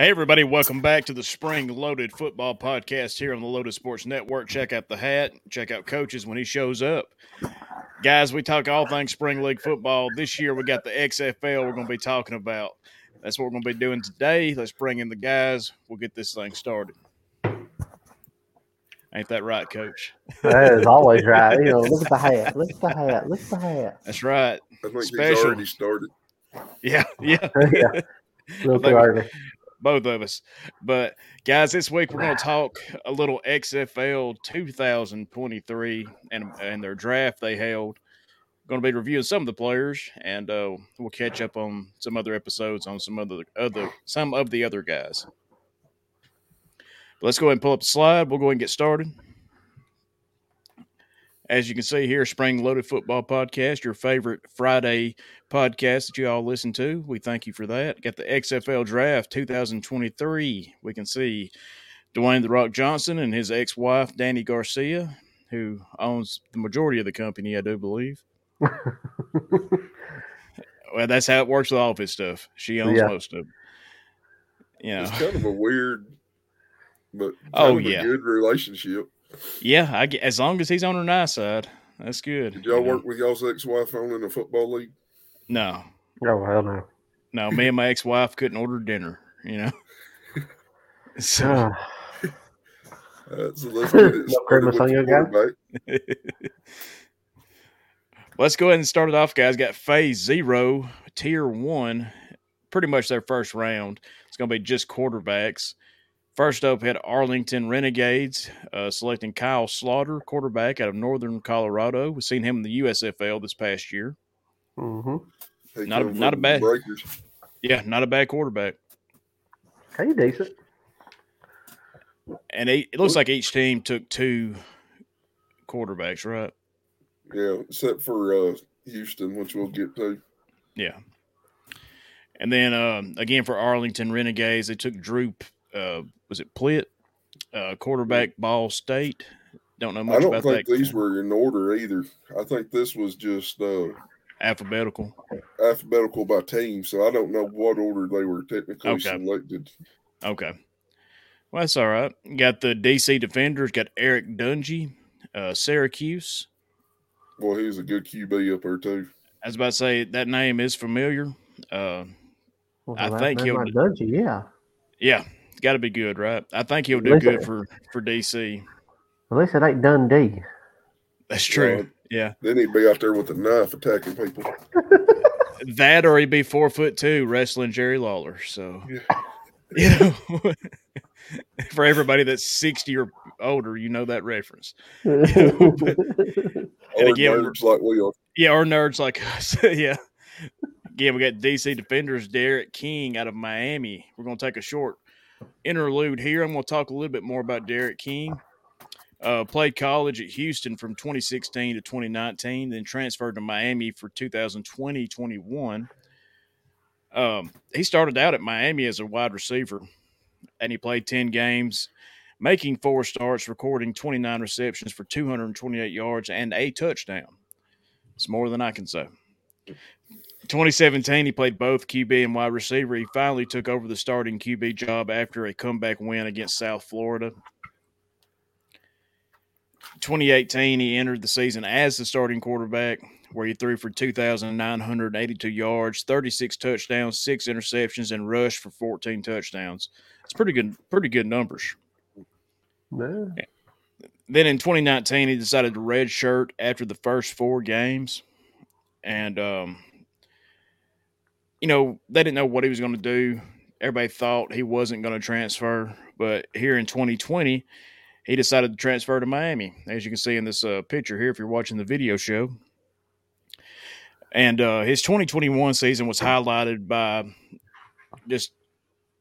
Hey, everybody, welcome back to the Spring Loaded Football Podcast here on the Loaded Sports Network. Check out the hat, check out coaches when he shows up. Guys, we talk all things Spring League football. This year, we got the XFL we're going to be talking about. That's what we're going to be doing today. Let's bring in the guys. We'll get this thing started. Ain't that right, Coach? That is always right. You know, look at the hat. Look at the hat. Look at the hat. That's right. I think Special. he's already started. Yeah, yeah. yeah. A little too early. Both of us. But guys, this week we're going to talk a little XFL 2023 and and their draft they held. Going to be reviewing some of the players, and uh, we'll catch up on some other episodes on some other other some of the other guys. But let's go ahead and pull up the slide. We'll go ahead and get started. As you can see here, Spring Loaded Football Podcast, your favorite Friday podcast that you all listen to. We thank you for that. Got the XFL Draft 2023. We can see Dwayne The Rock Johnson and his ex wife, Dany Garcia, who owns the majority of the company, I do believe. Well, that's how it works with all of his stuff. She owns Yeah. most of it. You know, It's kind of a weird, but oh, kind Oh, of yeah. a good relationship. Yeah, I, get- as long as he's on her nice side, that's good. Did y'all you know. work with y'all's ex-wife on in a football league? No, Oh hell no. no, me and my ex wife couldn't order dinner, you know. so, Ah, Uh, so let's get it No started Christmas with on the your guy? Let's go ahead and start it off, guys. Got phase zero, tier one, pretty much their first round. It's going to be just quarterbacks. First up, had Arlington Renegades uh, selecting Kyle Sloter, quarterback out of Northern Colorado. We've seen him in the USFL this past year. Mm-hmm. He Not a- not a bad- Breakers. Yeah, not a bad quarterback. Hey, decent. And it, it looks like each team took two quarterbacks, right? Yeah, except for uh, Houston, which we'll get to. Yeah. And then um, again for Arlington Renegades, they took Drew. Uh, was it Plitt, uh, quarterback, Ball State? Don't know much I don't about think that. these were in order either. I think this was just uh, alphabetical. alphabetical by team, so I don't know what order they were technically Okay. selected. Okay. Well, that's all right. Got the DC defenders. Got Eric Dungey, uh, Syracuse. Well, he was a good QB up there too. I was about to say that name is familiar. Uh, Well, I that- think that he'll might do- judge you, yeah. yeah, it's got to be good, right? I think he'll do Listen. good for for DC. At least it ain't Dundee. That's true. Yeah, Then he'd be out there with a knife attacking people. that or he'd be four foot two wrestling Jerry Lawler. So Yeah. you know, for everybody that's sixty or older, you know that reference. Or again, nerds like we are. Yeah, or nerds like us. yeah. Again, we got DC defenders D'Eriq King out of Miami. We're going to take a short interlude here. I'm going to talk a little bit more about D'Eriq King. Uh, played college at Houston from 2016 to 2019, then transferred to Miami for 2020 21. Um, he started out at Miami as a wide receiver, and he played 10 games, making four starts, recording 29 receptions for 228 yards and a touchdown. It's more than I can say. 2017, he played both QB and wide receiver. He finally took over the starting QB job after a comeback win against South Florida. 2018, he entered the season as the starting quarterback, where he threw for 2,982 yards, 36 touchdowns, six interceptions, and rushed for 14 touchdowns. It's pretty good, pretty good numbers. Then in 2019, he decided to redshirt after the first four games, and um, you know they didn't know what he was going to do. Everybody thought he wasn't going to transfer, but here in 2020, he decided to transfer to Miami, as you can see in this uh, picture here. If you're watching the video show, and uh, his 2021 season was highlighted by just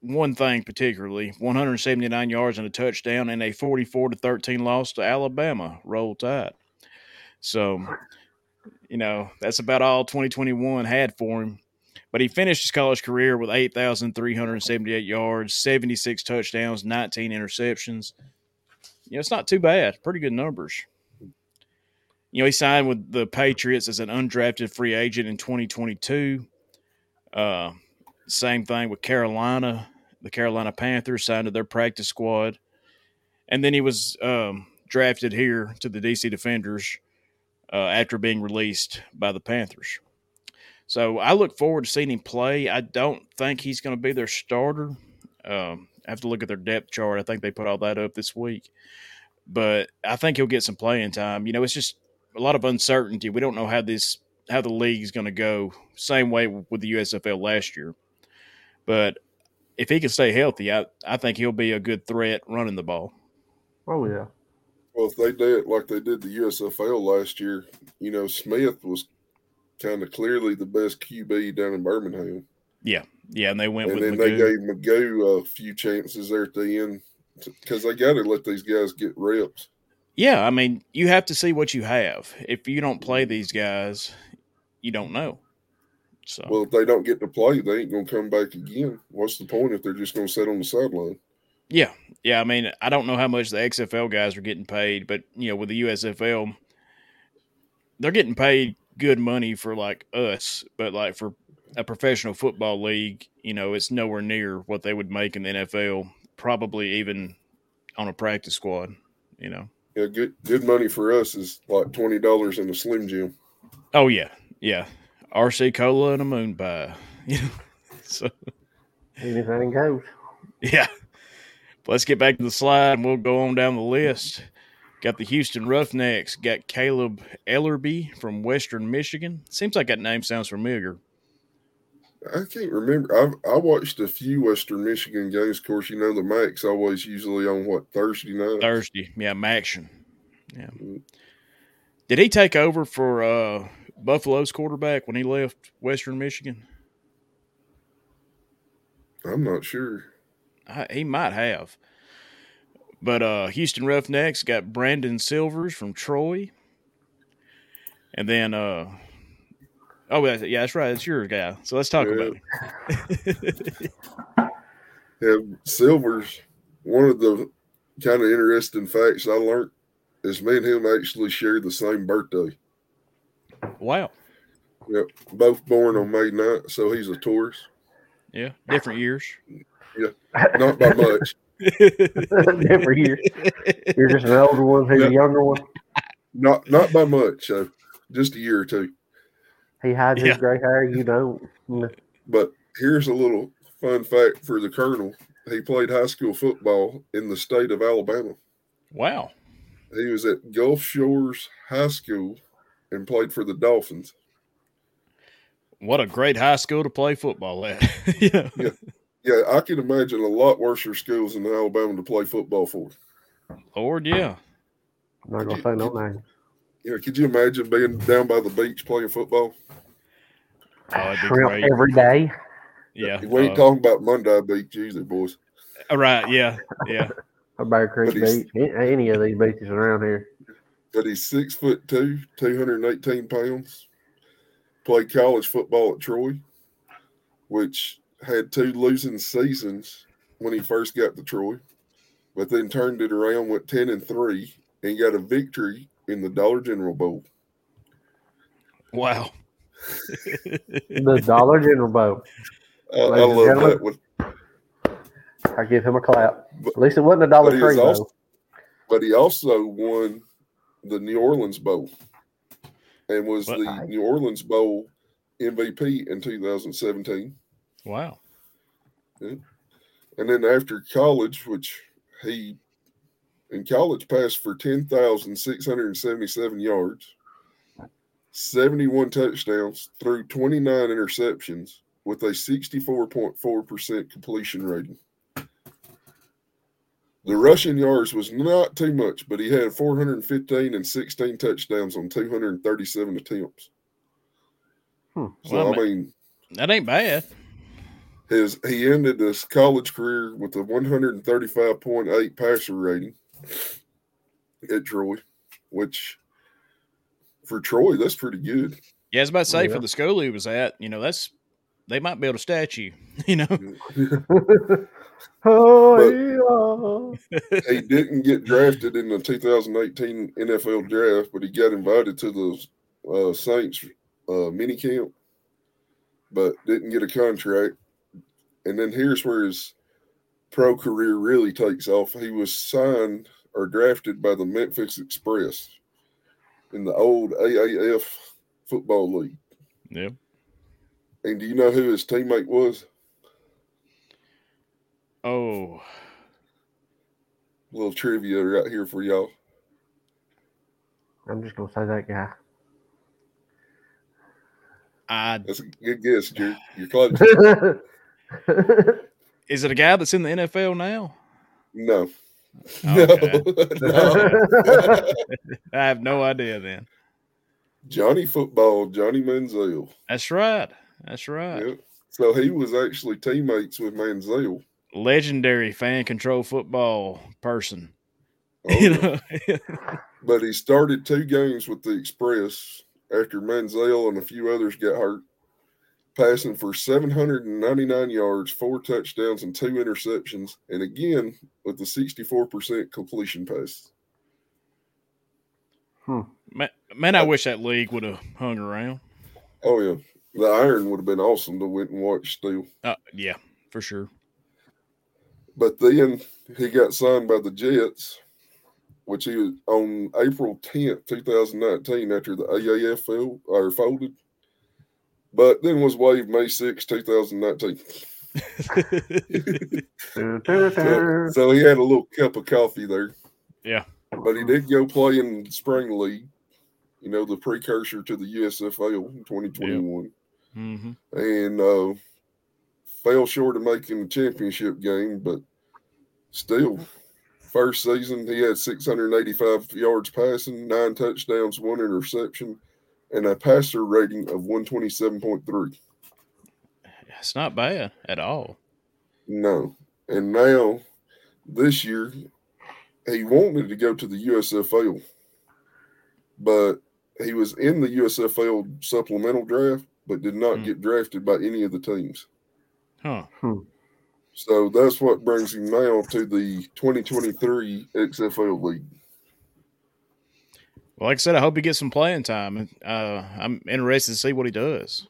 one thing particularly 179 yards and a touchdown and a 44 to 13 loss to Alabama roll tide. So, you know, that's about all 2021 had for him. But he finished his college career with 8,378 yards, 76 touchdowns, 19 interceptions. You know, it's not too bad. Pretty good numbers. You know, he signed with the Patriots as an undrafted free agent in 2022. Uh, same thing with Carolina the Carolina Panthers, signed to their practice squad, and then he was um, drafted here to the DC Defenders uh, after being released by the Panthers. So I look forward to seeing him play. I don't think he's going to be their starter. Um, I have to look at their depth chart. I think they put all that up this week, but I think he'll get some playing time. You know, it's just a lot of uncertainty. We don't know how this how the league is going to go. Same way with the USFL last year, but if he can stay healthy, I I think he'll be a good threat running the ball. Oh yeah. Well, if they did like they did the USFL last year, you know, Smith was kind of clearly the best QB down in Birmingham. Yeah, yeah, and they went and with then McGough. they gave McGough a few chances there at the end because they got to let these guys get reps. Yeah, I mean, you have to see what you have. If you don't play these guys, you don't know. So Well, if they don't get to play, they ain't gonna come back again. What's the point if they're just gonna sit on the sideline? yeah, yeah. I mean, I don't know how much the XFL guys are getting paid, but you know, with the USFL, they're getting paid good money for like us, but like for a professional football league, you know, it's nowhere near what they would make in the NFL. Probably even on a practice squad. You know. Yeah, good good money for us is like twenty dollars in a Slim Jim. Oh yeah, yeah. RC cola and a moon pie. You know. So Anything goes. yeah. Let's get back to the slide and we'll go on down the list. Got the Houston Roughnecks. Got Kaleb Eleby from Western Michigan. Seems like that name sounds familiar. I can't remember. I've I watched a few Western Michigan games. Of course, you know the Max always usually on what Thursday night. Thursday. Yeah, Maction. Yeah. Did he take over for uh, Buffalo's quarterback when he left Western Michigan? I'm not sure. I, he might have. But uh, Houston Roughnecks got Brandon Silvers from Troy. And then, uh, oh, yeah, that's right. It's your guy. So let's talk Yeah. about it. Yeah, Silvers. One of the kind of interesting facts I learned is me and him actually share the same birthday. wow. Yep, both born on May 9th, so he's a Taurus. Yeah. Different years. Yeah. Not by much. Different year. You're just an older one. He's Yeah. a younger one. Not not by much. So just a year or two. He hides Yeah. his gray hair. You don't. But here's a little fun fact for the Colonel. He played high school football in the state of Alabama. Wow. He was at Gulf Shores High School and played for the Dolphins. What a great high school to play football at. yeah. Yeah. Yeah, I can imagine a lot worse schools in Alabama to play football for. Lord, yeah. I'm not gonna say no names. You know, could you imagine being down by the beach playing football? Oh, Shrimp great. every day. Yeah. We ain't uh, talking about Monday Beach either, boys. all right. Yeah. Yeah. Or Bear Creek But Beach. Any of these beaches around here. But he's six foot two, 218 pounds. Played college football at Troy, which had two losing seasons when he first got to Troy, but then turned it around, went 10 and 3, and got a victory in the Dollar General Bowl. Wow. The Dollar General Bowl. I, I love that one. I give him a clap. But- At least it wasn't a Dollar Tree is also- Bowl. But he also won the New Orleans Bowl and was What? the New Orleans Bowl MVP in 2017. Wow. And then after college, which he in college passed for 10,677 yards, 71 touchdowns, threw 29 interceptions with a 64.4% completion rating. The rushing yards was not too much, but he had 415 and 16 touchdowns on 237 attempts. Hmm. So, Well, I mean, That ain't bad. His he ended his college career with a 135.8 passer rating at Troy, which for Troy that's pretty good. Yeah, I was about to say Yeah. for the school he was at, you know, that's they might build a statue. You know, oh, yeah. he didn't get drafted in the 2018 NFL draft, but he got invited to the uh, Saints uh, mini camp, but didn't get a contract. And then here's where his pro career really takes off, he was signed or drafted by the Memphis Express in the old AAF football league. Yeah. And do you know who his teammate was? Oh, A little trivia right here for y'all. I'm just gonna say that guy. I That's a good guess, Drew. You're close. is it a guy that's in the NFL now? No. Oh, okay. No. no. I have no idea. Then Johnny Football, Johnny Manziel. that's right. That's right. Yep. So he was actually teammates with Manziel. Legendary fan control football person. Oh, you know. But he started two games with the Express after Manziel and a few others got hurt, passing for 799 yards, four touchdowns, and two interceptions, and again with the 64% completion pass. man, man, I wish that league would have hung around. Oh yeah, the Iron would have been awesome to went and watch still. Uh, yeah, for sure. But then he got signed by the Jets, which he was on April 10th, 2019, after the AAF fell, or folded. But then was waived May 6, 2019. So, so he had a little cup of coffee there. Yeah. But he did go play in the spring league, you know, the precursor to the USFL in 2021. hmm And uh, fell short of making the championship game, but still, first season he had 685 yards passing, nine touchdowns, one interception, and a passer rating of 127.3. That's not bad at all. No. And now, this year, he wanted to go to the USFL, but he was in the USFL supplemental draft, but did not Hmm. get drafted by any of the teams. Huh. So that's what brings him now to the 2023 XFL League. Well, like I said, I hope he gets some playing time. Uh, I'm interested to see what he does.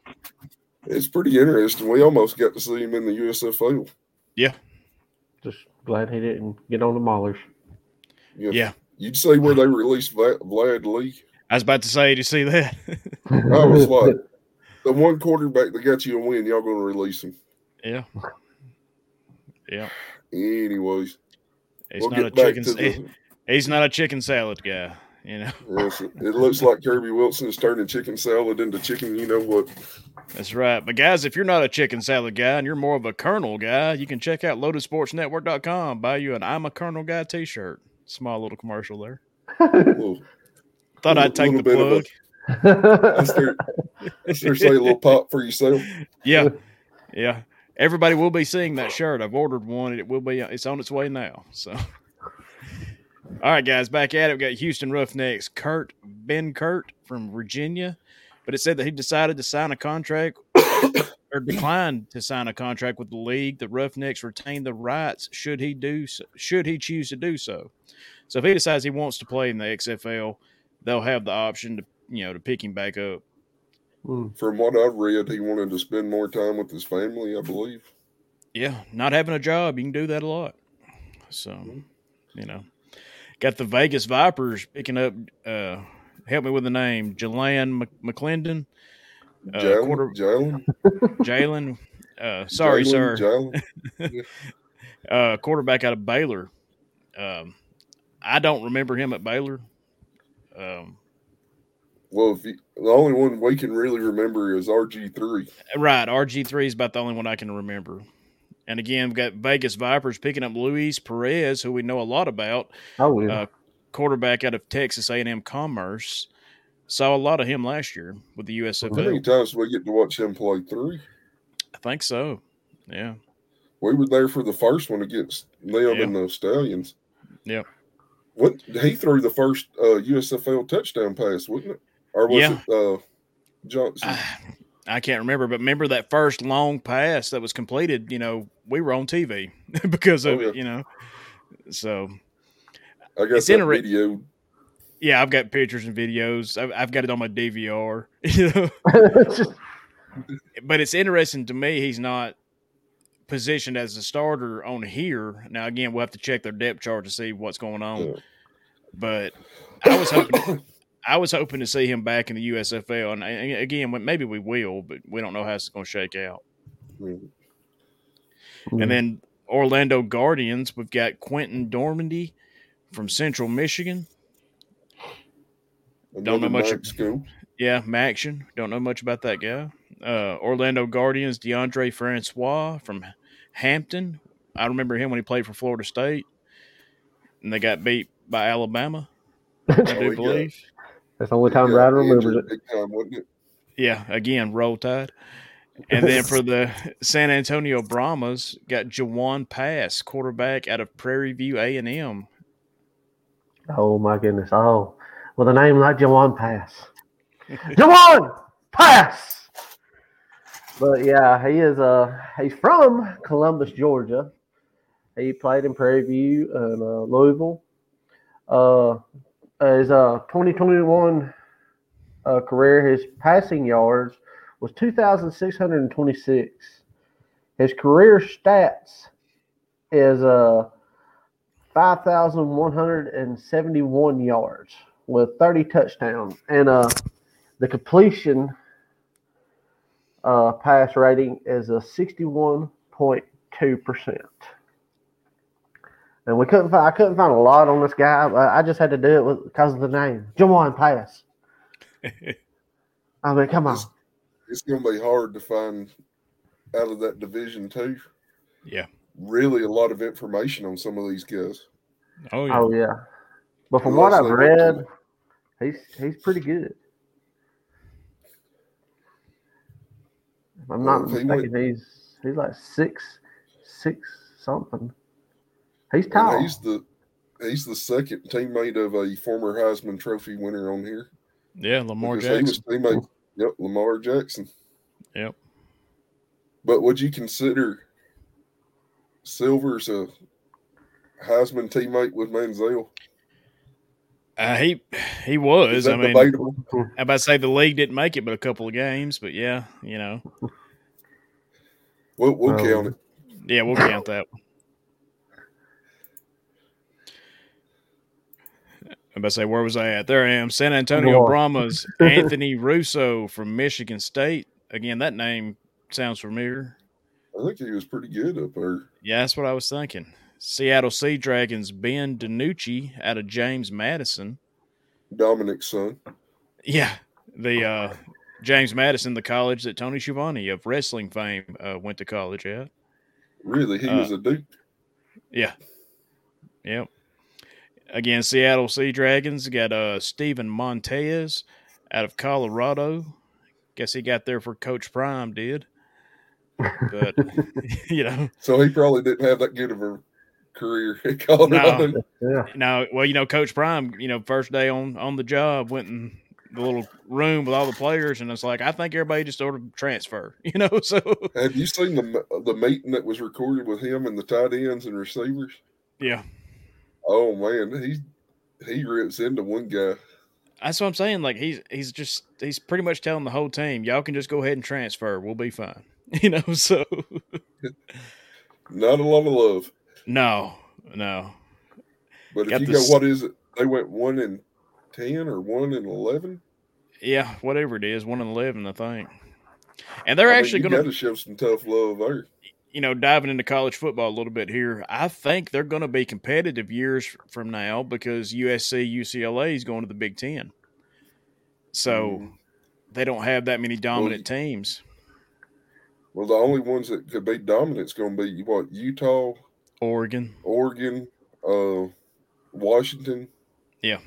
It's pretty interesting. We almost got to see him in the USFL. Yeah. Just glad he didn't get on the maulers. You know, Yeah. You'd say where they released Vlad, Vlad Lee. I was about to say, did you see that? I was like, the one quarterback that got you a win, y'all going to release him. yeah. Yeah. Anyways, He's we'll not a back chicken. to the. he's not a chicken salad guy. You know. It looks like Kirby Wilson is turning chicken salad into chicken. You know what? That's right. But guys, if you're not a chicken salad guy and you're more of a Colonel guy, you can check out loadedsportsnetwork.com. Buy you an I'm a Colonel guy t-shirt. Small little commercial there. Little, Thought I'd take Little the bit of a- plug. that's their, that's their say a little pop for yourself. Yeah. Yeah. Everybody will be seeing that shirt. I've ordered one. It will be it's on its way now. So all right, guys, back at it. We got Houston Roughnecks, Kurt Benkert from Virginia. But it said that he decided to sign a contract or declined to sign a contract with the league. The Roughnecks retain the rights should he do so, should he choose to do so. So if he decides he wants to play in the XFL, they'll have the option to you know to pick him back up. Mm. From what I've read, he wanted to spend more time with his family. I believe. Yeah, not having a job, you can do that a lot. So, you know, got the Vegas Vipers picking up. Uh, help me with the name, Jalen McClendon, uh, Jalen, Jalen, Jalen. Uh, sorry, sir. Jalen. Uh, quarterback out of Baylor. Um, I don't remember him at Baylor. Um, Well, if you, the only one we can really remember is RG three. right, RG three is about the only one I can remember. And again, we've got Vegas Vipers picking up Luis Perez, who we know a lot about. Oh yeah. uh, quarterback out of Texas A&M Commerce. Saw a lot of him last year with the USFL. How many times do we get to watch him play? Three. I think so. Yeah. We were there for the first one against them Yeah. and the Stallions. Yeah. What he threw the first uh, USFL touchdown pass, wasn't it? Or was Yeah. it uh, Johnson? I, I can't remember, but remember that first long pass that was completed, you know, we were on TV because of Oh, yeah. it, you know. So, I got it's that inter- video. yeah, I've got pictures and videos. I've, I've got it on my DVR. You know? But it's interesting to me he's not positioned as a starter on here. Now, again, we'll have to check their depth chart to see what's going on. Yeah. But I was hoping, I was hoping to see him back in the USFL, and, and again, maybe we will, but we don't know how it's going to shake out. Mhm. And then Orlando Guardians, we've got Quinten Dormady from Central Michigan. Don't know much- School. Yeah, Maction. Don't know much about that guy. Uh, Orlando Guardians, Deondre Francois from Hampton. I remember him when he played for Florida State, and they got beat by Alabama. I Oh, do believe. That's the only time Yeah, Ryder remembers it. Big time, wasn't it? Yeah, again, roll tide. And then for the San Antonio Brahmas, got Jawon Pass, quarterback out of Prairie View A and M. Oh my goodness! Oh, with a name like Jawon Pass, Jawon Pass. But yeah, he is. Uh, he's from Columbus, Georgia. He played in Prairie View and uh, Louisville. Uh, his uh 2021 uh, career, his passing yards was 2,626. His career stats is uh 5,171 yards with 30 touchdowns. And uh, the completion uh, pass rating is a 61.2%. And we couldn't find, I couldn't find a lot on this guy, but I just had to do it with, because of the name. Jawon Pass. I mean, come on. It's going to be hard to find out of that division too. Yeah. Really, a lot of information on some of these guys. Oh yeah. Oh, yeah. But from Unless what I've they went to- read, he's he's pretty good. I'm not Well, if he went- mistaken, he's he's like six six something. He's And tall. he's the he's the second teammate of a former Heisman Trophy winner on here. Yeah, Lamar Because he was Jackson. teammate. Yep, Lamar Jackson. Yep. But would you consider Silver's a Heisman teammate with Manziel? Uh, he he was. I mean, debatable? I'm about to say the league didn't make it, but a couple of games. But yeah, you know, We'll, we'll Um, count it. yeah, we'll count that. I'm about to say where was I at? There I am. San Antonio Lord. Brahmas. Anthony Russo from Michigan State. Again, that name sounds familiar. I think he was pretty good up there. Yeah, that's what I was thinking. Seattle Sea Dragons. Ben DiNucci out of James Madison. Dominic's son. Yeah, the uh, James Madison, the college that Tony Schiavone of wrestling fame uh, went to college at. Really, he Uh, was a dude. Yeah. Yep. Again, Seattle Sea Dragons got uh Steven Montez out of Colorado. Guess he got there for Coach Prime did. But you know, So he probably didn't have that good of a career at Colorado. yeah. now well, you know, Coach Prime, you know, first day on on the job went in the little room with all the players and it's like I think everybody just ordered transfer, you know, so Have you seen the the meeting that was recorded with him and the tight ends and receivers? yeah. Oh man, he he rips into one guy. That's what I'm saying. Like he's he's just he's pretty much telling the whole team, y'all can just go ahead and transfer. We'll be fine. You know, so Not a lot of love. no, no. But if you this- go, what is it? They went one in ten or one in eleven. Yeah, whatever it is, one in eleven, I think. And they're I actually going got to show some tough love there. You know, diving into college football a little bit here. I think they're going to be competitive years from now because USC, UCLA is going to the Big Ten, so Mhm. they don't have that many dominant teams. Well, the only ones that could be dominant is going to be what Utah, Oregon, Oregon, uh, Washington. Yeah.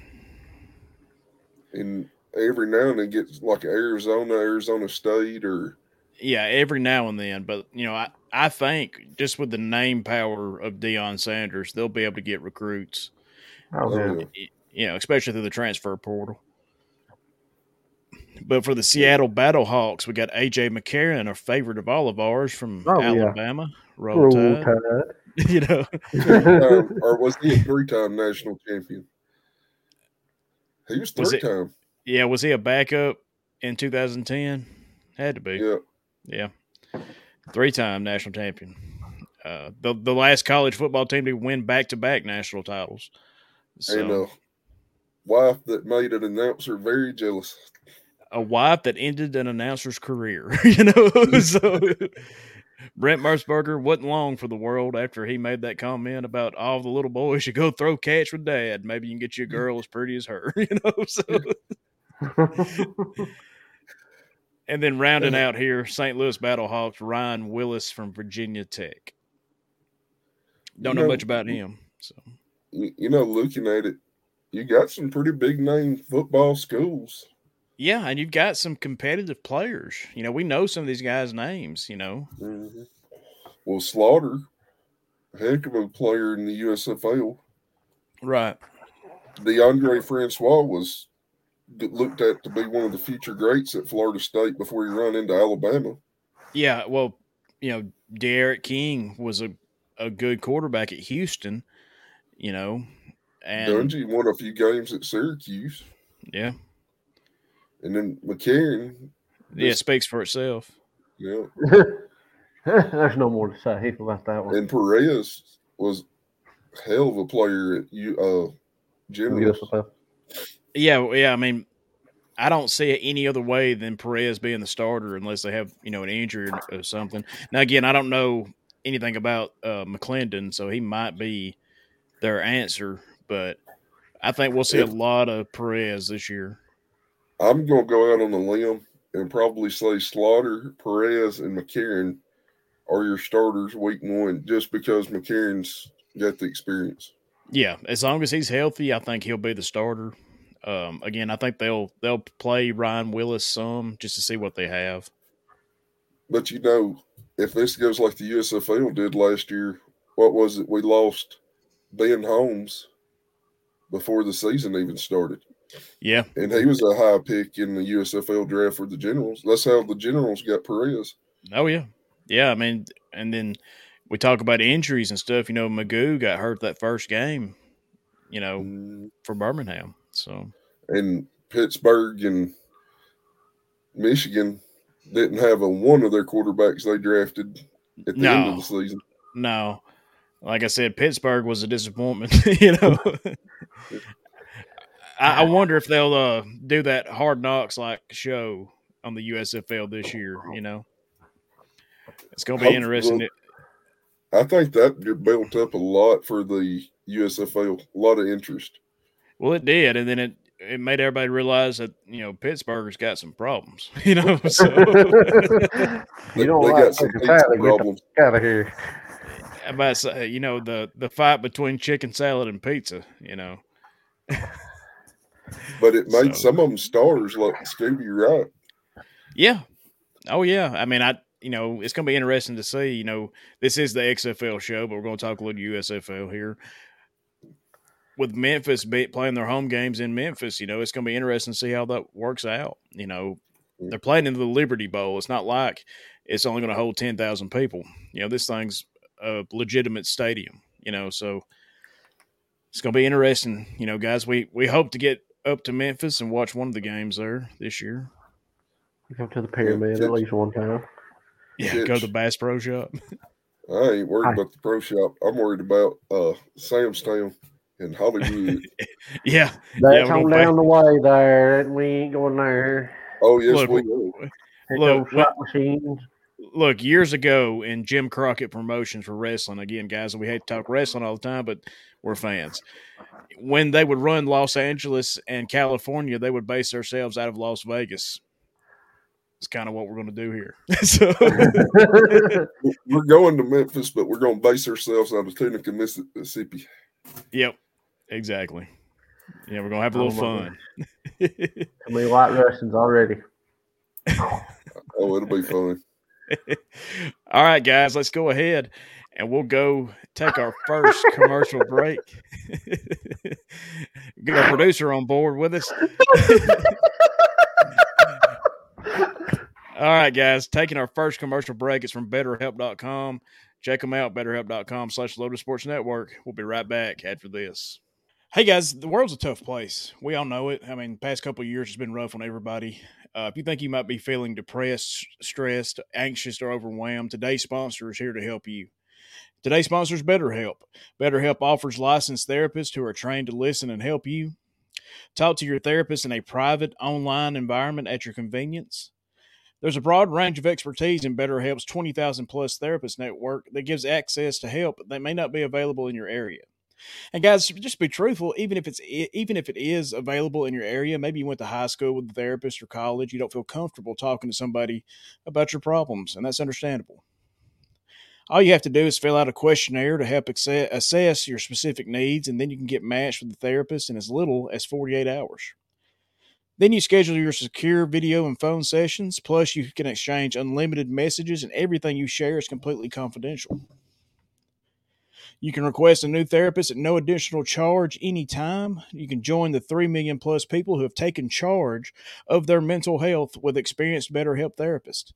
And every now and then gets like Arizona, Arizona State, or yeah, every now and then. But you know, I I think just with the name power of Deion Sanders, they'll be able to get recruits. Oh, yeah. yeah. you know, especially through the transfer portal. But for the Seattle Battlehawks, we got AJ McCarron, a favorite of all of ours from Oh, yeah. Alabama. Roll, Roll Tide. Tide. you know, um, or was he a three-time national champion? He was Was three-time. yeah, was he a backup in 2010? Had to be. Yeah. Yeah. Three time national champion. uh, the the last college football team to win back to back national titles. So, And a wife that made an announcer very jealous. a wife that ended an announcer's career. You know, so Brent Musburger wasn't long for the world after he made that comment about all the little boys should go throw catch with dad. Maybe you can get you a girl as pretty as her. You know, so and then rounding out here, St. Louis Battlehawks, Ryan Willis from Virginia Tech. Don't know You know, much about him. So You, know, looking at it, you got some pretty big name football schools. yeah, and you've got some competitive players. You know, we know some of these guys' names. You know, Mhm. Well, Sloter, heck of a player in the USFL. right? Deondre Francois was looked at to be one of the future greats at Florida State before he run into Alabama. Yeah, well, you know, D'Eriq King was a, a good quarterback at Houston, you know, and Dungey won a few games at Syracuse, yeah, and then McCarron. yeah, it This- speaks for itself. Yeah, There's no more to say about that one. and Perez was hell of a player at U. Uh, Generals. Yeah, yeah. I mean, I don't see it any other way than Perez being the starter unless they have you know an injury or, or something. Now, again, I don't know anything about uh, McClendon, so he might be their answer, but I think we'll see a lot of Perez this year. I'm going to go out on a limb and probably say Sloter, Perez, and McCarron are your starters week one, just because McCarron's got the experience. Yeah, as long as he's healthy, I think he'll be the starter. Um, again, I think they'll they'll play Ryan Willis some just to see what they have. But you know, if this goes like the USFL did last year, what was it? We lost Ben Holmes before the season even started. Yeah, And he was a high pick in the USFL draft for the Generals. That's how the Generals got Perez. oh yeah, yeah. I mean, and then we talk about injuries and stuff. You know, McGough got hurt that first game. You know, Mm, for Birmingham. So And Pittsburgh and Michigan didn't have a one of their quarterbacks they drafted at the end of the season. no, like I said, Pittsburgh was a disappointment. you know, I, I wonder if they'll uh, do that hard knocks like show on the USFL this year. You know, it's going to be Hope- interesting. well, I think that built up a lot for the USFL, a lot of interest. Well, it did, and then it it made everybody realize that you know Pittsburgh's got some problems. You know, so you don't they like got some chicken salad, get problems. the out of here. I'm about to say, you know the the fight between chicken salad and pizza. You know, But it made So- some of them stars like Scooby Wright. yeah, oh yeah. I mean, I you know it's going to be interesting to see. You know, this is the XFL show, but we're going to talk a little USFL here. With Memphis be, playing their home games in Memphis, you know, it's going to be interesting to see how that works out. You know, they're playing in the Liberty Bowl. It's not like it's only going to hold 10,000 people. You know, this thing's a legitimate stadium, you know, so it's going to be interesting. You know, guys, we, we hope to get up to Memphis and watch one of the games there this year. Go to the pyramid Yeah, at least one time. Yeah, Pitch. go to the Bass Pro Shop. I ain't worried Hi. about the pro shop. I'm worried about uh Samstown in Hollywood. yeah. That's we're on down the way there. and We ain't going there. oh yes, Look, we will. Hit Look, slot machines. look, years ago in Jim Crockett promotions for wrestling, again, guys, we hate to talk wrestling all the time, but we're fans. When they would run Los Angeles and California, they would base themselves out of Las Vegas. It's kind of what we're going to do here. so, We're going to Memphis, but we're going to base ourselves out of Tunica, Mississippi. yep, exactly. Yeah, we're going to have a little Oh, my fun. How many white Russians already? Oh, it'll be fun. All right, guys, let's go ahead and we'll go take our first commercial break. Get our producer on board with us. All right, guys, taking our first commercial break. It's from betterhelp.com. Check them out, betterhelp.com slash Loaded Sports Network. We'll be right back after this. Hey, guys, the world's a tough place. We all know it. I mean, past couple years has been rough on everybody. Uh, if you think you might be feeling depressed, stressed, anxious, or overwhelmed, today's sponsor is here to help you. Today's sponsor is BetterHelp. BetterHelp offers licensed therapists who are trained to listen and help you. Talk to your therapist in a private online environment at your convenience. There's a broad range of expertise in BetterHelp's 20,000 plus therapist network that gives access to help that may not be available in your area. And guys, just be truthful. Even if it's even if it is available in your area, maybe you went to high school with a therapist or college, you don't feel comfortable talking to somebody about your problems, and that's understandable. All you have to do is fill out a questionnaire to help assess your specific needs, and then you can get matched with a therapist in as little as 48 hours. Then you schedule your secure video and phone sessions, plus, you can exchange unlimited messages, and everything you share is completely confidential. You can request a new therapist at no additional charge anytime. You can join the 3 million plus people who have taken charge of their mental health with experienced BetterHelp therapists.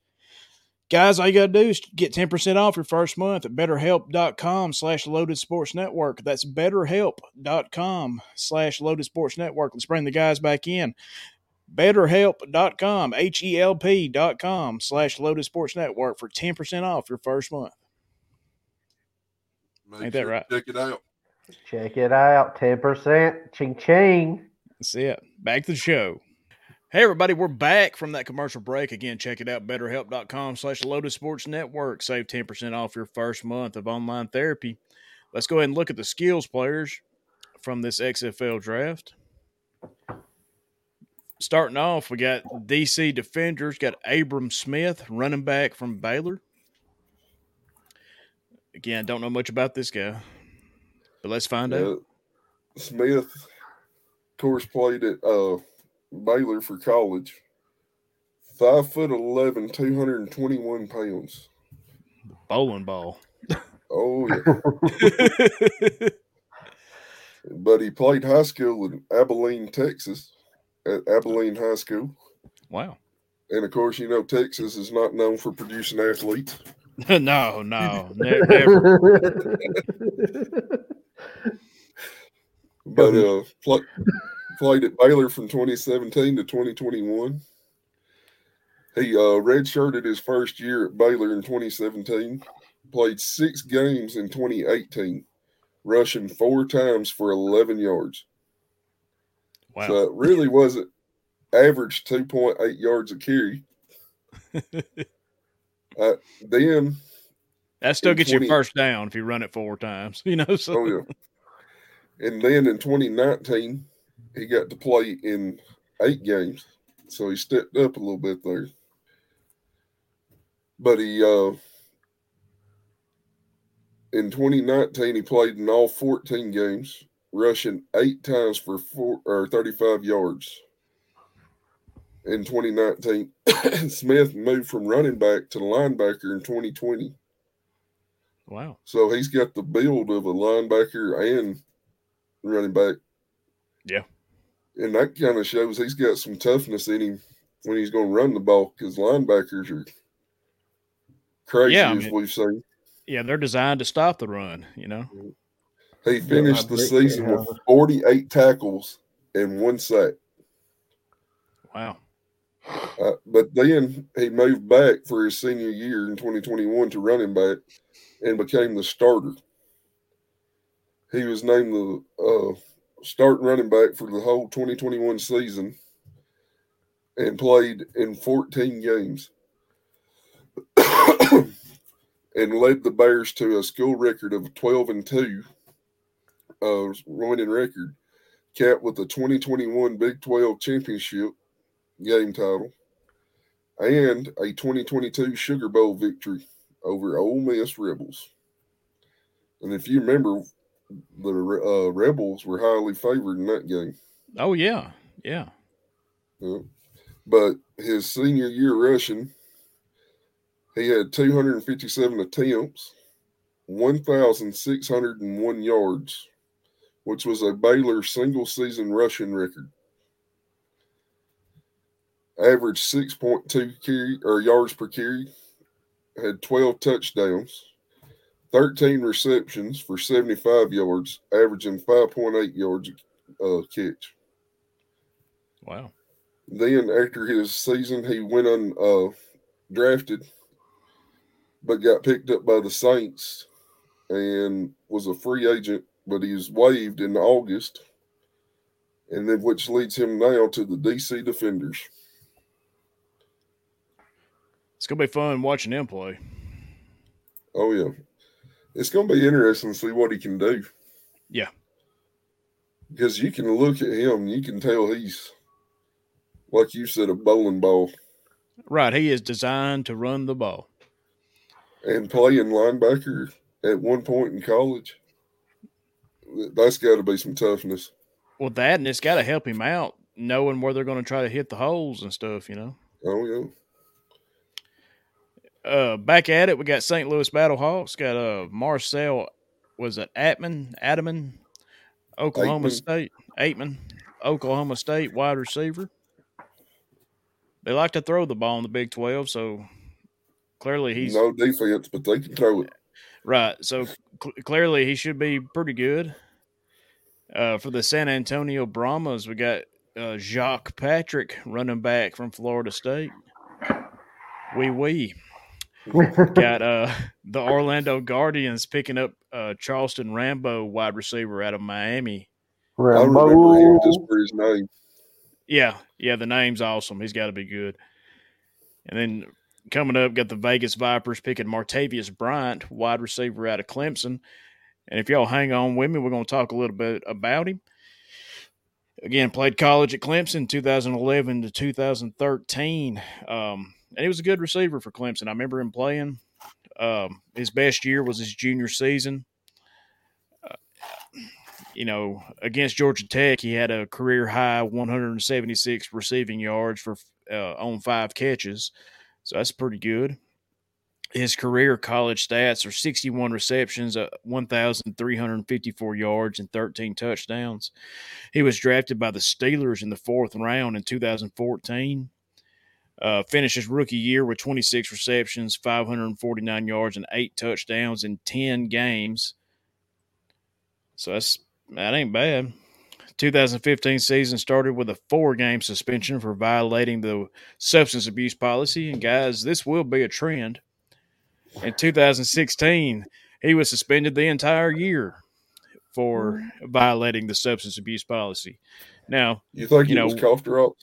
Guys, all you got to do is get 10% off your first month at betterhelp.com slash loaded sports network. That's betterhelp.com slash loaded sports network. Let's bring the guys back in. Betterhelp.com, H E L P.com slash loaded sports network for 10% off your first month. Make Ain't that sure to right? Check it out. Check it out. 10%. Ching ching. That's it. Back to the show. Hey everybody, we're back from that commercial break. Again, check it out, betterhelp.com slash Loaded sports network. Save 10% off your first month of online therapy. Let's go ahead and look at the skills players from this XFL draft. Starting off, we got DC defenders, got Abram Smith, running back from Baylor. Again, don't know much about this guy, but let's find out. Smith, of course, played at uh, Baylor for college. Five foot 11, 221 pounds. Bowling ball. Oh, yeah. but he played high school in Abilene, Texas, at Abilene High School. wow. And of course, you know, Texas is not known for producing athletes. no, no, ne- never. But uh, pl- played at Baylor from 2017 to 2021. He uh, redshirted his first year at Baylor in 2017. Played six games in 2018, rushing four times for 11 yards. Wow. So it really wasn't average 2.8 yards a carry. uh, then, That still gets you first down if you run it four times, you know. So oh yeah, and then in 2019, he got to play in eight games, so he stepped up a little bit there. But he, uh, in 2019, he played in all 14 games, rushing eight times for four or 35 yards. In 2019, Smith moved from running back to linebacker in 2020. wow. So he's got the build of a linebacker and running back. Yeah. And that kind of shows he's got some toughness in him when he's going to run the ball because linebackers are crazy, Yeah, I as mean- we've seen. Yeah, they're designed to stop the run, you know. He finished the season with 48 tackles and one sack. Wow. Uh, but then he moved back for his senior year in 2021 to running back and became the starter. He was named the uh, starting running back for the whole 2021 season and played in 14 games and led the Bears to a school record of 12 and 2 uh, winning record, capped with the 2021 Big 12 championship game title, and a 2022 Sugar Bowl victory over Ole Miss Rebels. And if you remember, the uh, Rebels were highly favored in that game. Oh yeah. Yeah. Yeah. But his senior year rushing, he had 257 attempts, 1,601 yards, which was a Baylor single season rushing record. Averaged 6.2 carry or yards per carry, had 12 touchdowns, 13 receptions for 75 yards, averaging 5.8 yards a uh, catch. Wow. Then after his season, he went on uh, drafted, but got picked up by the Saints and was a free agent, but he was waived in August, and then which leads him now to the DC Defenders. It's gonna be fun watching him play. Oh yeah, it's gonna be interesting to see what he can do. Yeah, because you can look at him, you can tell he's like you said, a bowling ball. Right, he is designed to run the ball and playing linebacker at one point in college. That's got to be some toughness. Well, that and it's got to help him out knowing where they're going to try to hit the holes and stuff. You know. Oh yeah. Uh, back at it, we got St. Louis Battlehawks. Got uh Marcell, was it Atman, Adaman, Oklahoma State, Aitman, Oklahoma State wide receiver. They like to throw the ball in the Big Twelve, so clearly he's no defense, but they can throw it. Right. So cl- clearly he should be pretty good. Uh, for the San Antonio Brahmas, we got uh, Jacques Patrick, running back from Florida State. Wee wee. got uh, the Orlando Guardians picking up uh, Charleston Rambo, wide receiver out of Miami. Rambo. I remember him just for his name. Yeah, yeah, the name's awesome. He's got to be good. And then coming up, got the Vegas Vipers picking Martavius Bryant, wide receiver out of Clemson. And if y'all hang on with me, we're going to talk a little bit about him. Again, played college at Clemson 2011 to 2013. Um, and he was a good receiver for Clemson. I remember him playing. Um, his best year was his junior season. Uh, you know, against Georgia Tech, he had a career high 176 receiving yards for uh, on five catches. So that's pretty good. His career college stats are 61 receptions, uh, 1,354 yards, and 13 touchdowns. He was drafted by the Steelers in the fourth round in 2014. Uh, finished his rookie year with 26 receptions, 549 yards, and eight touchdowns in 10 games. So that's that ain't bad. 2015 season started with a four game suspension for violating the substance abuse policy. And guys, this will be a trend. In 2016, he was suspended the entire year for violating the substance abuse policy. Now, you think you know, was coughed her up?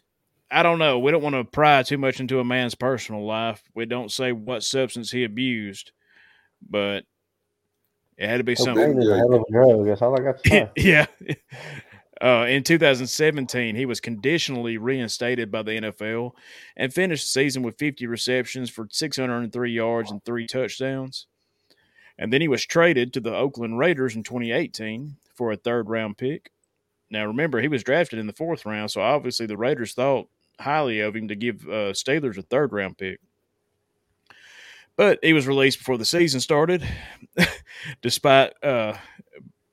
I don't know. We don't want to pry too much into a man's personal life. We don't say what substance he abused, but it had to be something. a a drug. That's all I got to say. yeah. Uh, in 2017, he was conditionally reinstated by the NFL and finished the season with 50 receptions for 603 yards and three touchdowns. And then he was traded to the Oakland Raiders in 2018 for a third round pick. Now, remember, he was drafted in the fourth round, so obviously the Raiders thought highly of him to give uh, Steelers a third round pick. But he was released before the season started, despite uh,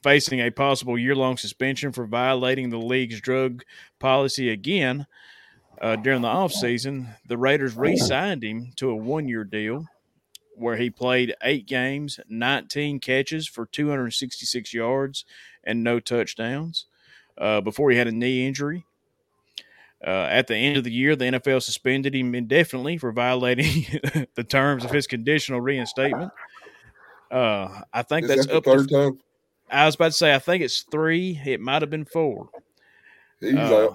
facing a possible year long suspension for violating the league's drug policy again uh, during the offseason. The Raiders re signed him to a one year deal where he played eight games, 19 catches for 266 yards and no touchdowns uh, before he had a knee injury. Uh, at the end of the year, the NFL suspended him indefinitely for violating the terms of his conditional reinstatement. Uh, I think Is that's that up third to, time. I was about to say, I think it's three. It might have been four. He's Uh.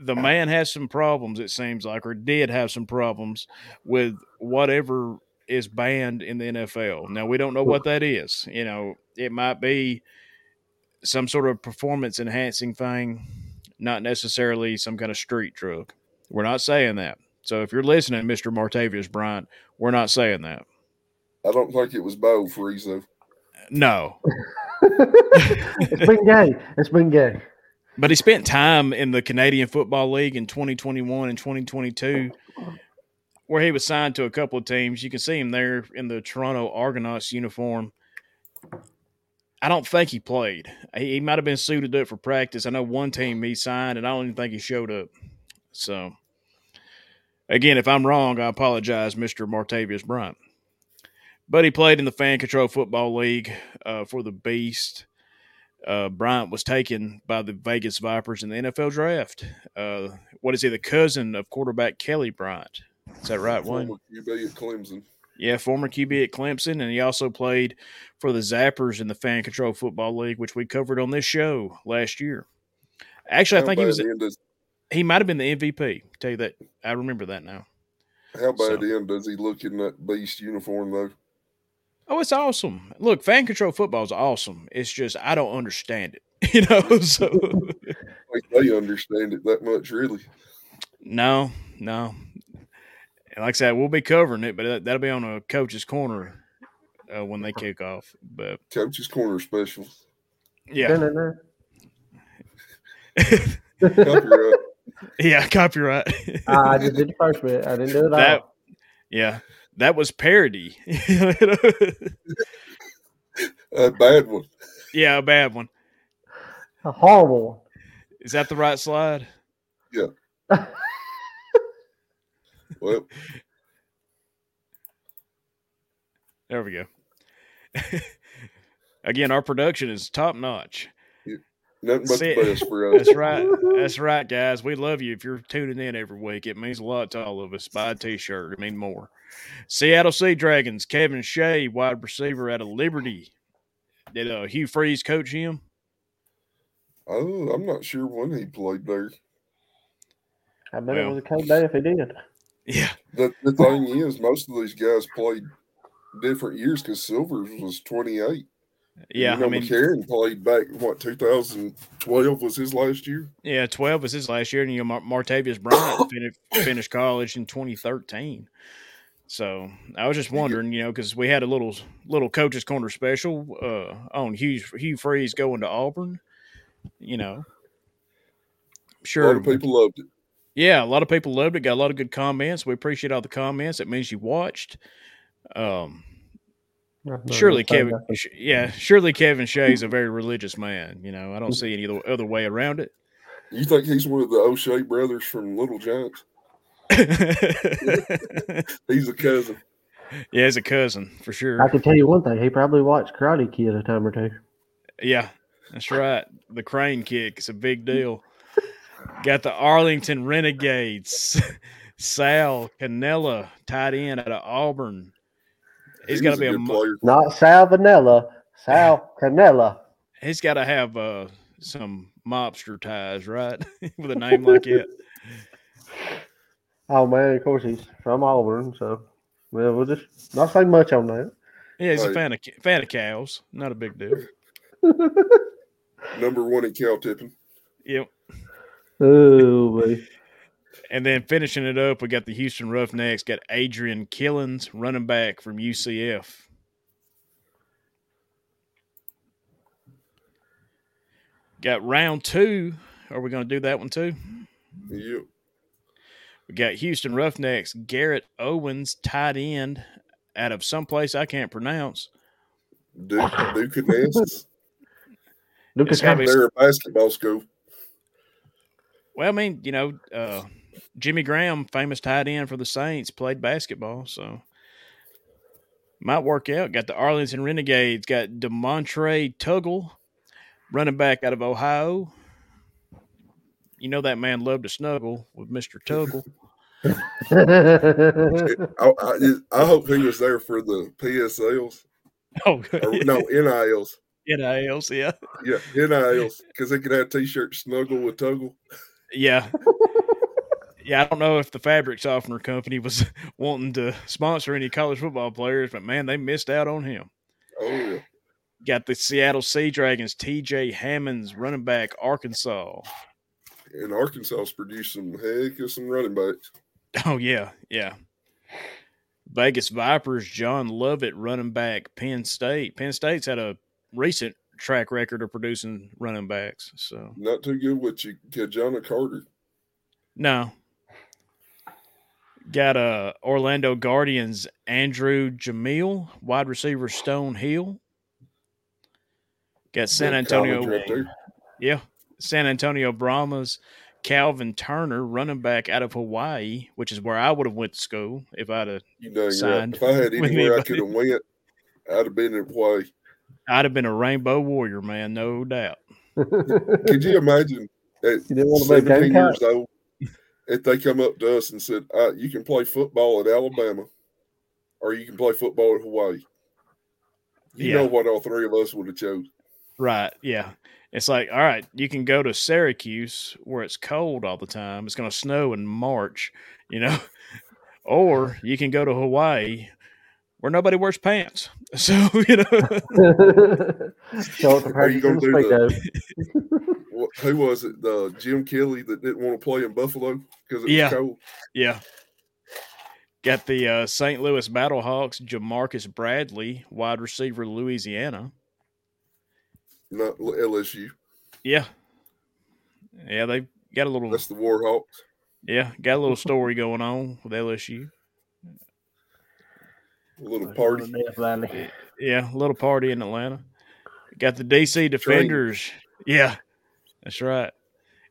The man has some problems, it seems like, or did have some problems with whatever is banned in the NFL. Now, we don't know what that is. You know, it might be some sort of performance enhancing thing, not necessarily some kind of street drug. We're not saying that. So if you're listening, Mr. Martavius Bryant, we're not saying that. I don't think it was Bo Freeze though. No. it's been gay. It's been gay. But he spent time in the Canadian Football League in 2021 and 2022, where he was signed to a couple of teams. You can see him there in the Toronto Argonauts uniform. I don't think he played. He, he might have been suited up for practice. I know one team he signed, and I don't even think he showed up. So, again, if I'm wrong, I apologize, Mr. Martavius Bryant. But he played in the Fan Control Football League uh, for the Beast uh, Bryant was taken by the Vegas Vipers in the NFL draft. Uh, what is he? The cousin of quarterback Kelly Bryant. Is that right, Wayne? QB at Clemson. Yeah, former QB at Clemson, and he also played for the Zappers in the Fan Control Football League, which we covered on this show last year. Actually, I think he was does, he might have been the MVP. Tell you that I remember that now. how bad So- end does he look in that beast uniform though? Oh, it's awesome. Look, fan control football is awesome. It's just I don't understand it. You know, so Like they understand it that much, really. no, no. And like I said, we'll be covering it, but that, that'll be on a coach's corner uh, when they kick off. But Coach's corner special. yeah, Copyright. yeah, copyright. I just did the first bit. I didn't do it that, all. yeah, that was parody. A bad one. yeah, a bad one. A horrible one. Is that the right slide? one. Well, There we go. Again, our production is top notch. nothing but See- the best for us. That's right. That's right, guys. We love you. If you're tuning in every week, it means a lot to all of us. Buy a t-shirt. It means more. Seattle Sea Dragons, Kevin Shaa, wide receiver out of Liberty. Did uh, Hugh Freeze coach him? Oh, I'm not sure when he played there. I bet Well. it was a cold day if he did. Yeah. The the thing is, most of these guys played different years because Silvers was 28. Yeah. you know, I mean, McCarron played back what 2012 was his last year. yeah, 12 was his last year. And, you know, Mar- Martavius Bryant finished, finished college in 2013. So I was just wondering, you know, because we had a little little coaches corner special uh, on Hugh Hugh Freeze going to Auburn. You know, A sure, lot of people loved it. Yeah, a lot of people loved it. Got a lot of good comments. We appreciate all the comments. It means you watched. Um, No, no, surely Kevin, nothing. yeah, surely Kevin Shaa is a very religious man. You know, I don't see any other, other way around it. You think he's one of the O'Shea brothers from Little Giants? He's a cousin. Yeah, he's a cousin for sure. I can tell you one thing. He probably watched Karate Kid a time or two. Yeah, that's right. The crane kick is a big deal. Got the Arlington Renegades. Sal Cannella, tight end out of Auburn. He's He got to be a good player. Not Sal Vanilla, Sal Cannella. he's got to have uh, some mobster ties, right? With a name like it. Oh man, of course he's from Auburn, so well we'll just not say much on that. Yeah, he's a fan of fan of cows. Not a big deal. Number one in cow tipping. Yep. Oh boy. And then finishing it up, we got the Houston Roughnecks. Got Adrian Killins, running back from UCF. Got round two. Are we going to do that one too? Yep. We got Houston Roughnecks. Garrett Owens, tight end, out of someplace I can't pronounce. Duke, Duke and Nancy's. Look It's at gotta that. be- They're a basketball school. Well, I mean, you know, uh, Jimmy Graham, famous tight end for the Saints, played basketball, so might work out. Got the Arlington Renegades, got De'Montre Tuggle, running back out of Ohio. You know that man loved to snuggle with Mister Tuggle. I, I, I hope he was there for the PSLs. oh, Or, no, NILs. NILs, yeah, Yeah, NILs. Because they could have t shirts snuggle with Tuggle. Yeah, yeah. I don't know if the fabric softener company was wanting to sponsor any college football players, but man, they missed out on him. Oh, yeah. Got the Seattle Sea Dragons, TJ Hammonds, running back, Arkansas. And Arkansas's produced some heck of some running backs. Oh, yeah, yeah. Vegas Vipers, John Lovett, running back, Penn State. Penn State's had a recent track record of producing running backs. So, Not too good with you, Ki-Jana Carter. no. Got uh, Orlando Guardians, Andrew Jamil, wide receiver, Stonehill. Got San Antonio. right. Yeah. San Antonio Brahmas, Calvin Turner, running back out of Hawaii, which is where I would have went to school if I'd have You dang right. If I had anywhere I could have went, I'd have been in Hawaii. I'd have been a rainbow warrior, man, no doubt. Could you imagine at You didn't want to 17 Gamecock? years old if they come up to us and said, uh, you can play football at Alabama? or you can play football at Hawaii. You Yeah. know what all three of us would have chose. Right. Yeah. It's like, all right, you can go to Syracuse where it's cold all the time. It's going to snow in March, you know, or you can go to Hawaii where nobody wears pants. So, you know, Show up Are you gonna do Speedo. What, who was it? The Jim Kelly that didn't want to play in Buffalo because it Yeah. was cold. yeah. Got the uh, St. Louis Battlehawks, Jamarcus Bradley, wide receiver, Louisiana. Not LSU. Yeah. Yeah, they got a little, That's the Warhawks. yeah, got a little story going on with LSU. A little party. Death Valley. Yeah, a little party in Atlanta. Got the DC Defenders. Yeah, that's right.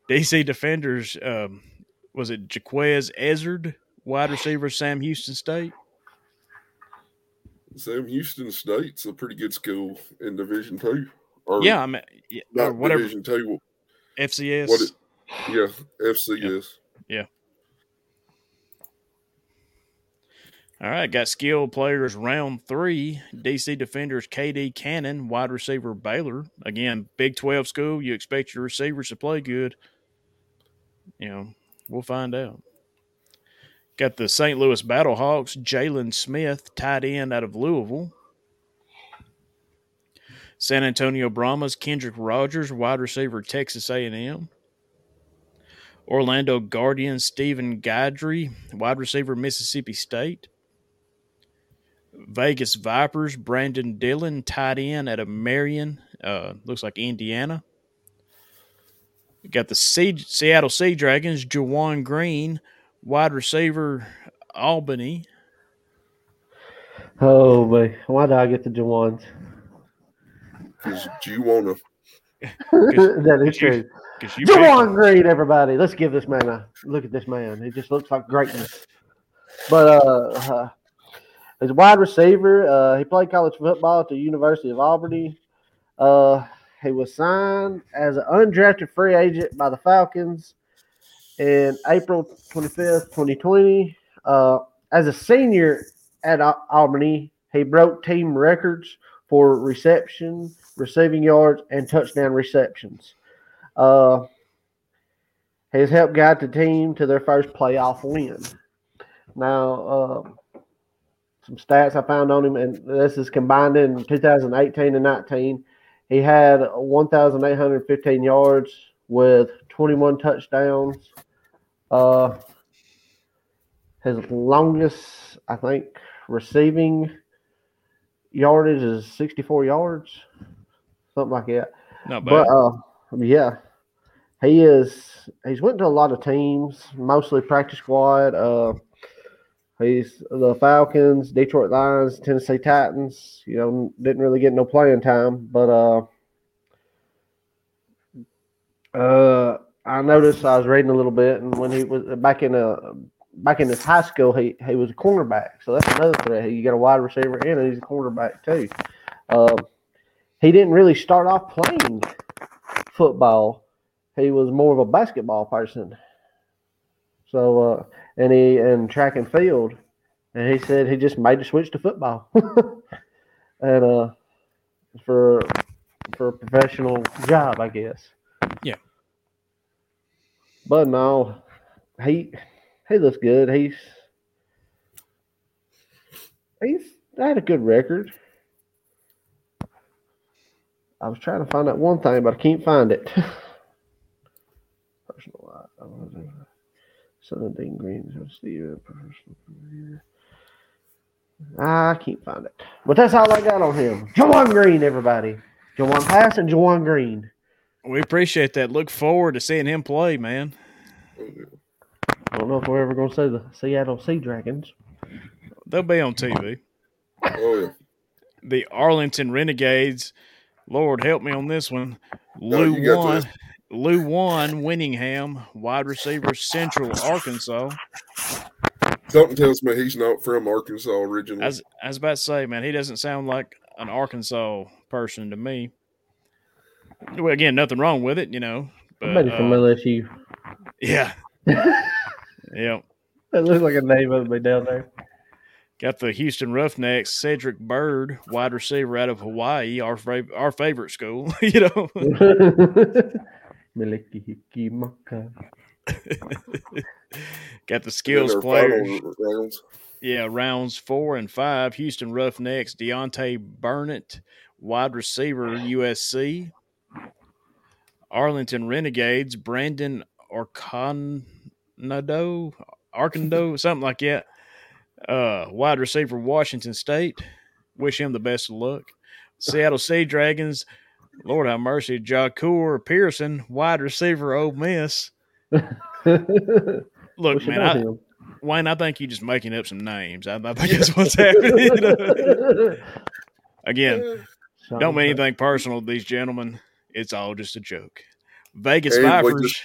DC Defenders. Um, was it Jequez Ezzard, wide receiver, Sam Houston State? Sam Houston State's a pretty good school in Division Two. Or Yeah, I mean, yeah, or not whatever. Division Two. FCS. What it- Yeah, FCS. All right, got skilled players round three. DC Defenders KD Cannon, wide receiver Baylor. Again, Big 12 school. You expect your receivers to play good. You know, we'll find out. Got the St. Louis Battlehawks, Jalen Smith, tight end out of Louisville. San Antonio Brahmas, Kendrick Rogers, wide receiver, Texas A&M. Orlando Guardians, Stephen Guidry, wide receiver, Mississippi State. Vegas Vipers, Brandon Dillon, tight end out of Marian, uh, looks like Indiana. We got the Sea, Seattle Sea Dragons, Juwan Green, wide receiver, Albany. Oh boy, why did I get the Jawans? Because you want to. that is true. Because Juwan Green, everybody. Let's give this man a look at this man. He just looks like greatness. But uh, uh he's a wide receiver. Uh, he played college football at the University of Albany. Uh, he was signed as an undrafted free agent by the Falcons in April 25th, 2020. Uh, as a senior at Al- Albany, he broke team records for reception, receiving yards, and touchdown receptions. Uh, has helped guide the team to their first playoff win. Now, uh, some stats I found on him, and this is combined in 2018 and 19. He had 1,815 yards with 21 touchdowns. Uh, his longest, I think, receiving yardage is 64 yards, something like that. Not bad. But uh, yeah, he is. He's went to a lot of teams, mostly practice squad. Uh, he's the Falcons, Detroit Lions, Tennessee Titans. You know, didn't really get no playing time, but uh, uh, I noticed I was reading a little bit, and when he was back in a back in his high school, he he was a cornerback. So that's another threat. You got a wide receiver and he's a cornerback too. Uh, he didn't really start off playing football. He was more of a basketball person. So uh, and he and track and field, and he said he just made the switch to football, and uh, for for a professional job, I guess. Yeah. But no, he he looks good. He's he's had a good record. I was trying to find that one thing, but I can't find it. Personal, Seventeen Green, Steve, professional career. I can't find it, but that's all I got on him. Juwan Green, everybody. Jawon Pass and Juwan Green. we appreciate that. Look forward to seeing him play, man. I don't know if we're ever going to see the Seattle Sea Dragons. They'll be on TV. Oh yeah. The Arlington Renegades. Lord help me on this one. No, Lou you got one. this. Lujuan Winningham, wide receiver, Central Arkansas. Something tells me he's not from Arkansas originally. I was, I was about to say, man, he doesn't sound like an Arkansas person to me. Well, again, nothing wrong with it, you know. But, Somebody from uh, LSU. yeah, yeah. That looks like a name of me down there. Got the Houston Roughnecks, Cedric Byrd, wide receiver out of Hawaii, our fav- our favorite school. you know, Miliki hiki maka. got the skills their players. rounds. Yeah, rounds four and five. Houston Roughnecks, Deontay Burnett, wide receiver, USC. Arlington Renegades, Brandon Arconado, Arcando, something like that. Uh, wide receiver, Washington State. Wish him the best of luck. Seattle Sea Dragons, Lord have mercy, Jacour Pearson, wide receiver, Ole Miss. Look, man, I. Wayne, I think you're just making up some names. I, I think that's what's happening. Again, don't mean anything personal to these gentlemen. It's all just a joke. Vegas And Vipers,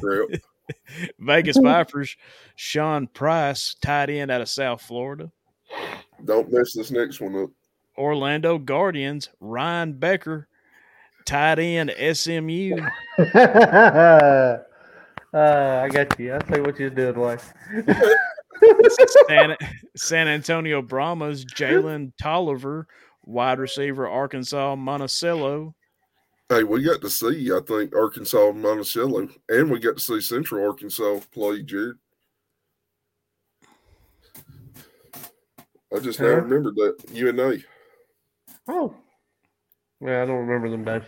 Crap. Vegas Vipers, Sean Price, tight end out of South Florida. Don't mess this next one up. Orlando Guardians, Ryan Becker, tight end SMU. uh, I got you. I see what you're doing, Wayne. San, San Antonio Brahmas, Jalen Tolliver, wide receiver, Arkansas Monticello. Hey, we got to see, I think, Arkansas Monticello, and we got to see Central Arkansas play, Jared. I just now Huh? remembered that UNA. Oh. Yeah, I don't remember them days.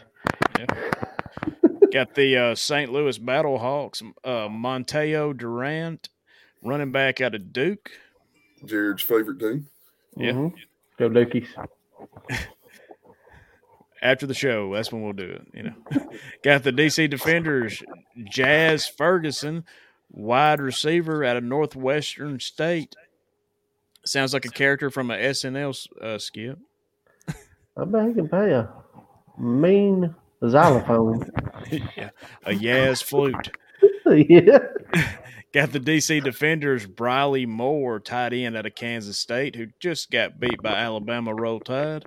Got the uh, St. Louis Battlehawks, uh, Mataeo Durant, running back out of Duke. Jared's favorite team. Yeah. Mhm. Go Dukies. After the show, that's when we'll do it. You know, got the DC Defenders, Jazz Ferguson, wide receiver out of Northwestern State. Sounds like a character from a SNL uh, skit. I bet he can pay a mean xylophone. yeah, a Yaz flute. yeah. Got the DC Defenders, Briley Moore, tight end out of Kansas State, who just got beat by Alabama Roll Tide.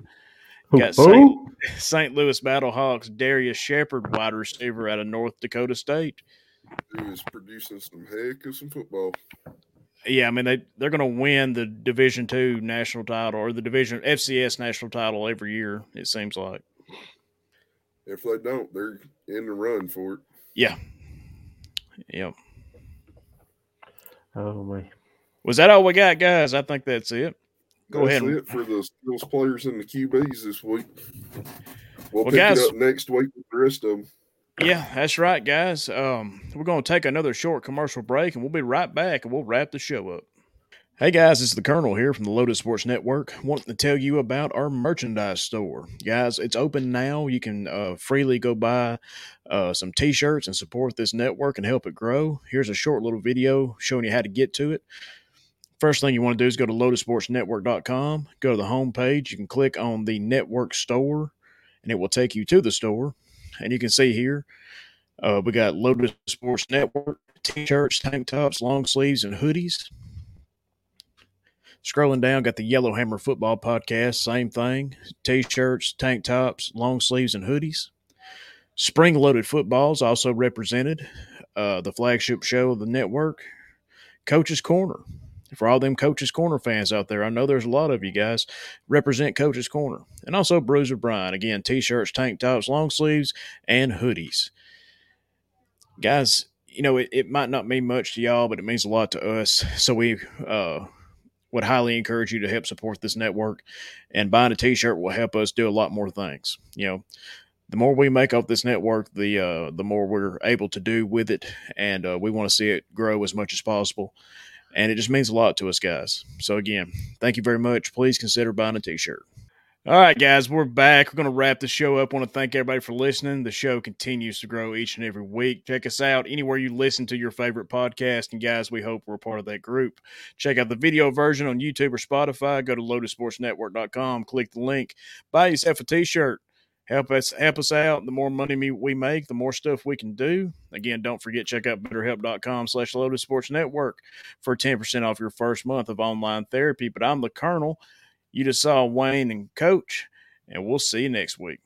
Got St. Who? St. Louis Battlehawks, Darius Shepherd, wide receiver out of North Dakota State. Who is producing some heck of some football. Yeah, I mean they they're going to win the Division Two national title or the Division FCS national title every year. It seems like. If they don't, they're in the run for it. Yeah. Yep. Oh my. Was that all we got, guys? I think that's it. Go That's ahead. it for the skills players and the QBs this week. We'll, Well, pick guys- it up next week with the rest of them. Yeah, that's right, guys. Um, we're going to take another short commercial break, and we'll be right back, and we'll wrap the show up. Hey guys, it's the Colonel here from the Loaded Sports Network. Wanting to tell you about our merchandise store, guys. It's open now. You can uh, freely go buy uh, some T-shirts and support this network and help it grow. Here's a short little video showing you how to get to it. First thing you want to do is go to loadedsportsnetwork.com. Go to the home page. You can click on the network store, and it will take you to the store. And you can see here uh, we got Loaded Sports Network t-shirts, tank tops, long sleeves, and hoodies. Scrolling down, got the Yellowhammer Football Podcast, same thing. T-shirts, tank tops, long sleeves, and hoodies. Spring Loaded Footballs also represented. Uh, the flagship show of the network, Coach's Corner. For all them Coach's Corner fans out there, I know there's a lot of you guys represent Coach's Corner. And also Bruiser Brian. Again, t-shirts, tank tops, long sleeves, and hoodies. Guys, you know, it, it might not mean much to y'all, but it means a lot to us. So we uh, would highly encourage you to help support this network. And buying a t-shirt will help us do a lot more things. You know, the more we make off this network, the uh, the more we're able to do with it. And uh, we want to see it grow as much as possible. And it just means a lot to us, guys. So again, thank you very much. Please consider buying a t-shirt. All right, guys, we're back. We're going to wrap the show up. Want to thank everybody for listening. The show continues to grow each and every week. Check us out anywhere you listen to your favorite podcast. And, guys, we hope we're part of that group. Check out the video version on YouTube or Spotify. Go to loadedsportsnetwork.com, click the link, buy yourself a t shirt. Help us help us out. The more money we make, the more stuff we can do. Again, don't forget check out betterhelp.com slash Loaded Sports Network for 10% off your first month of online therapy. But I'm the Colonel. You just saw Wayne and Coach, and we'll see you next week.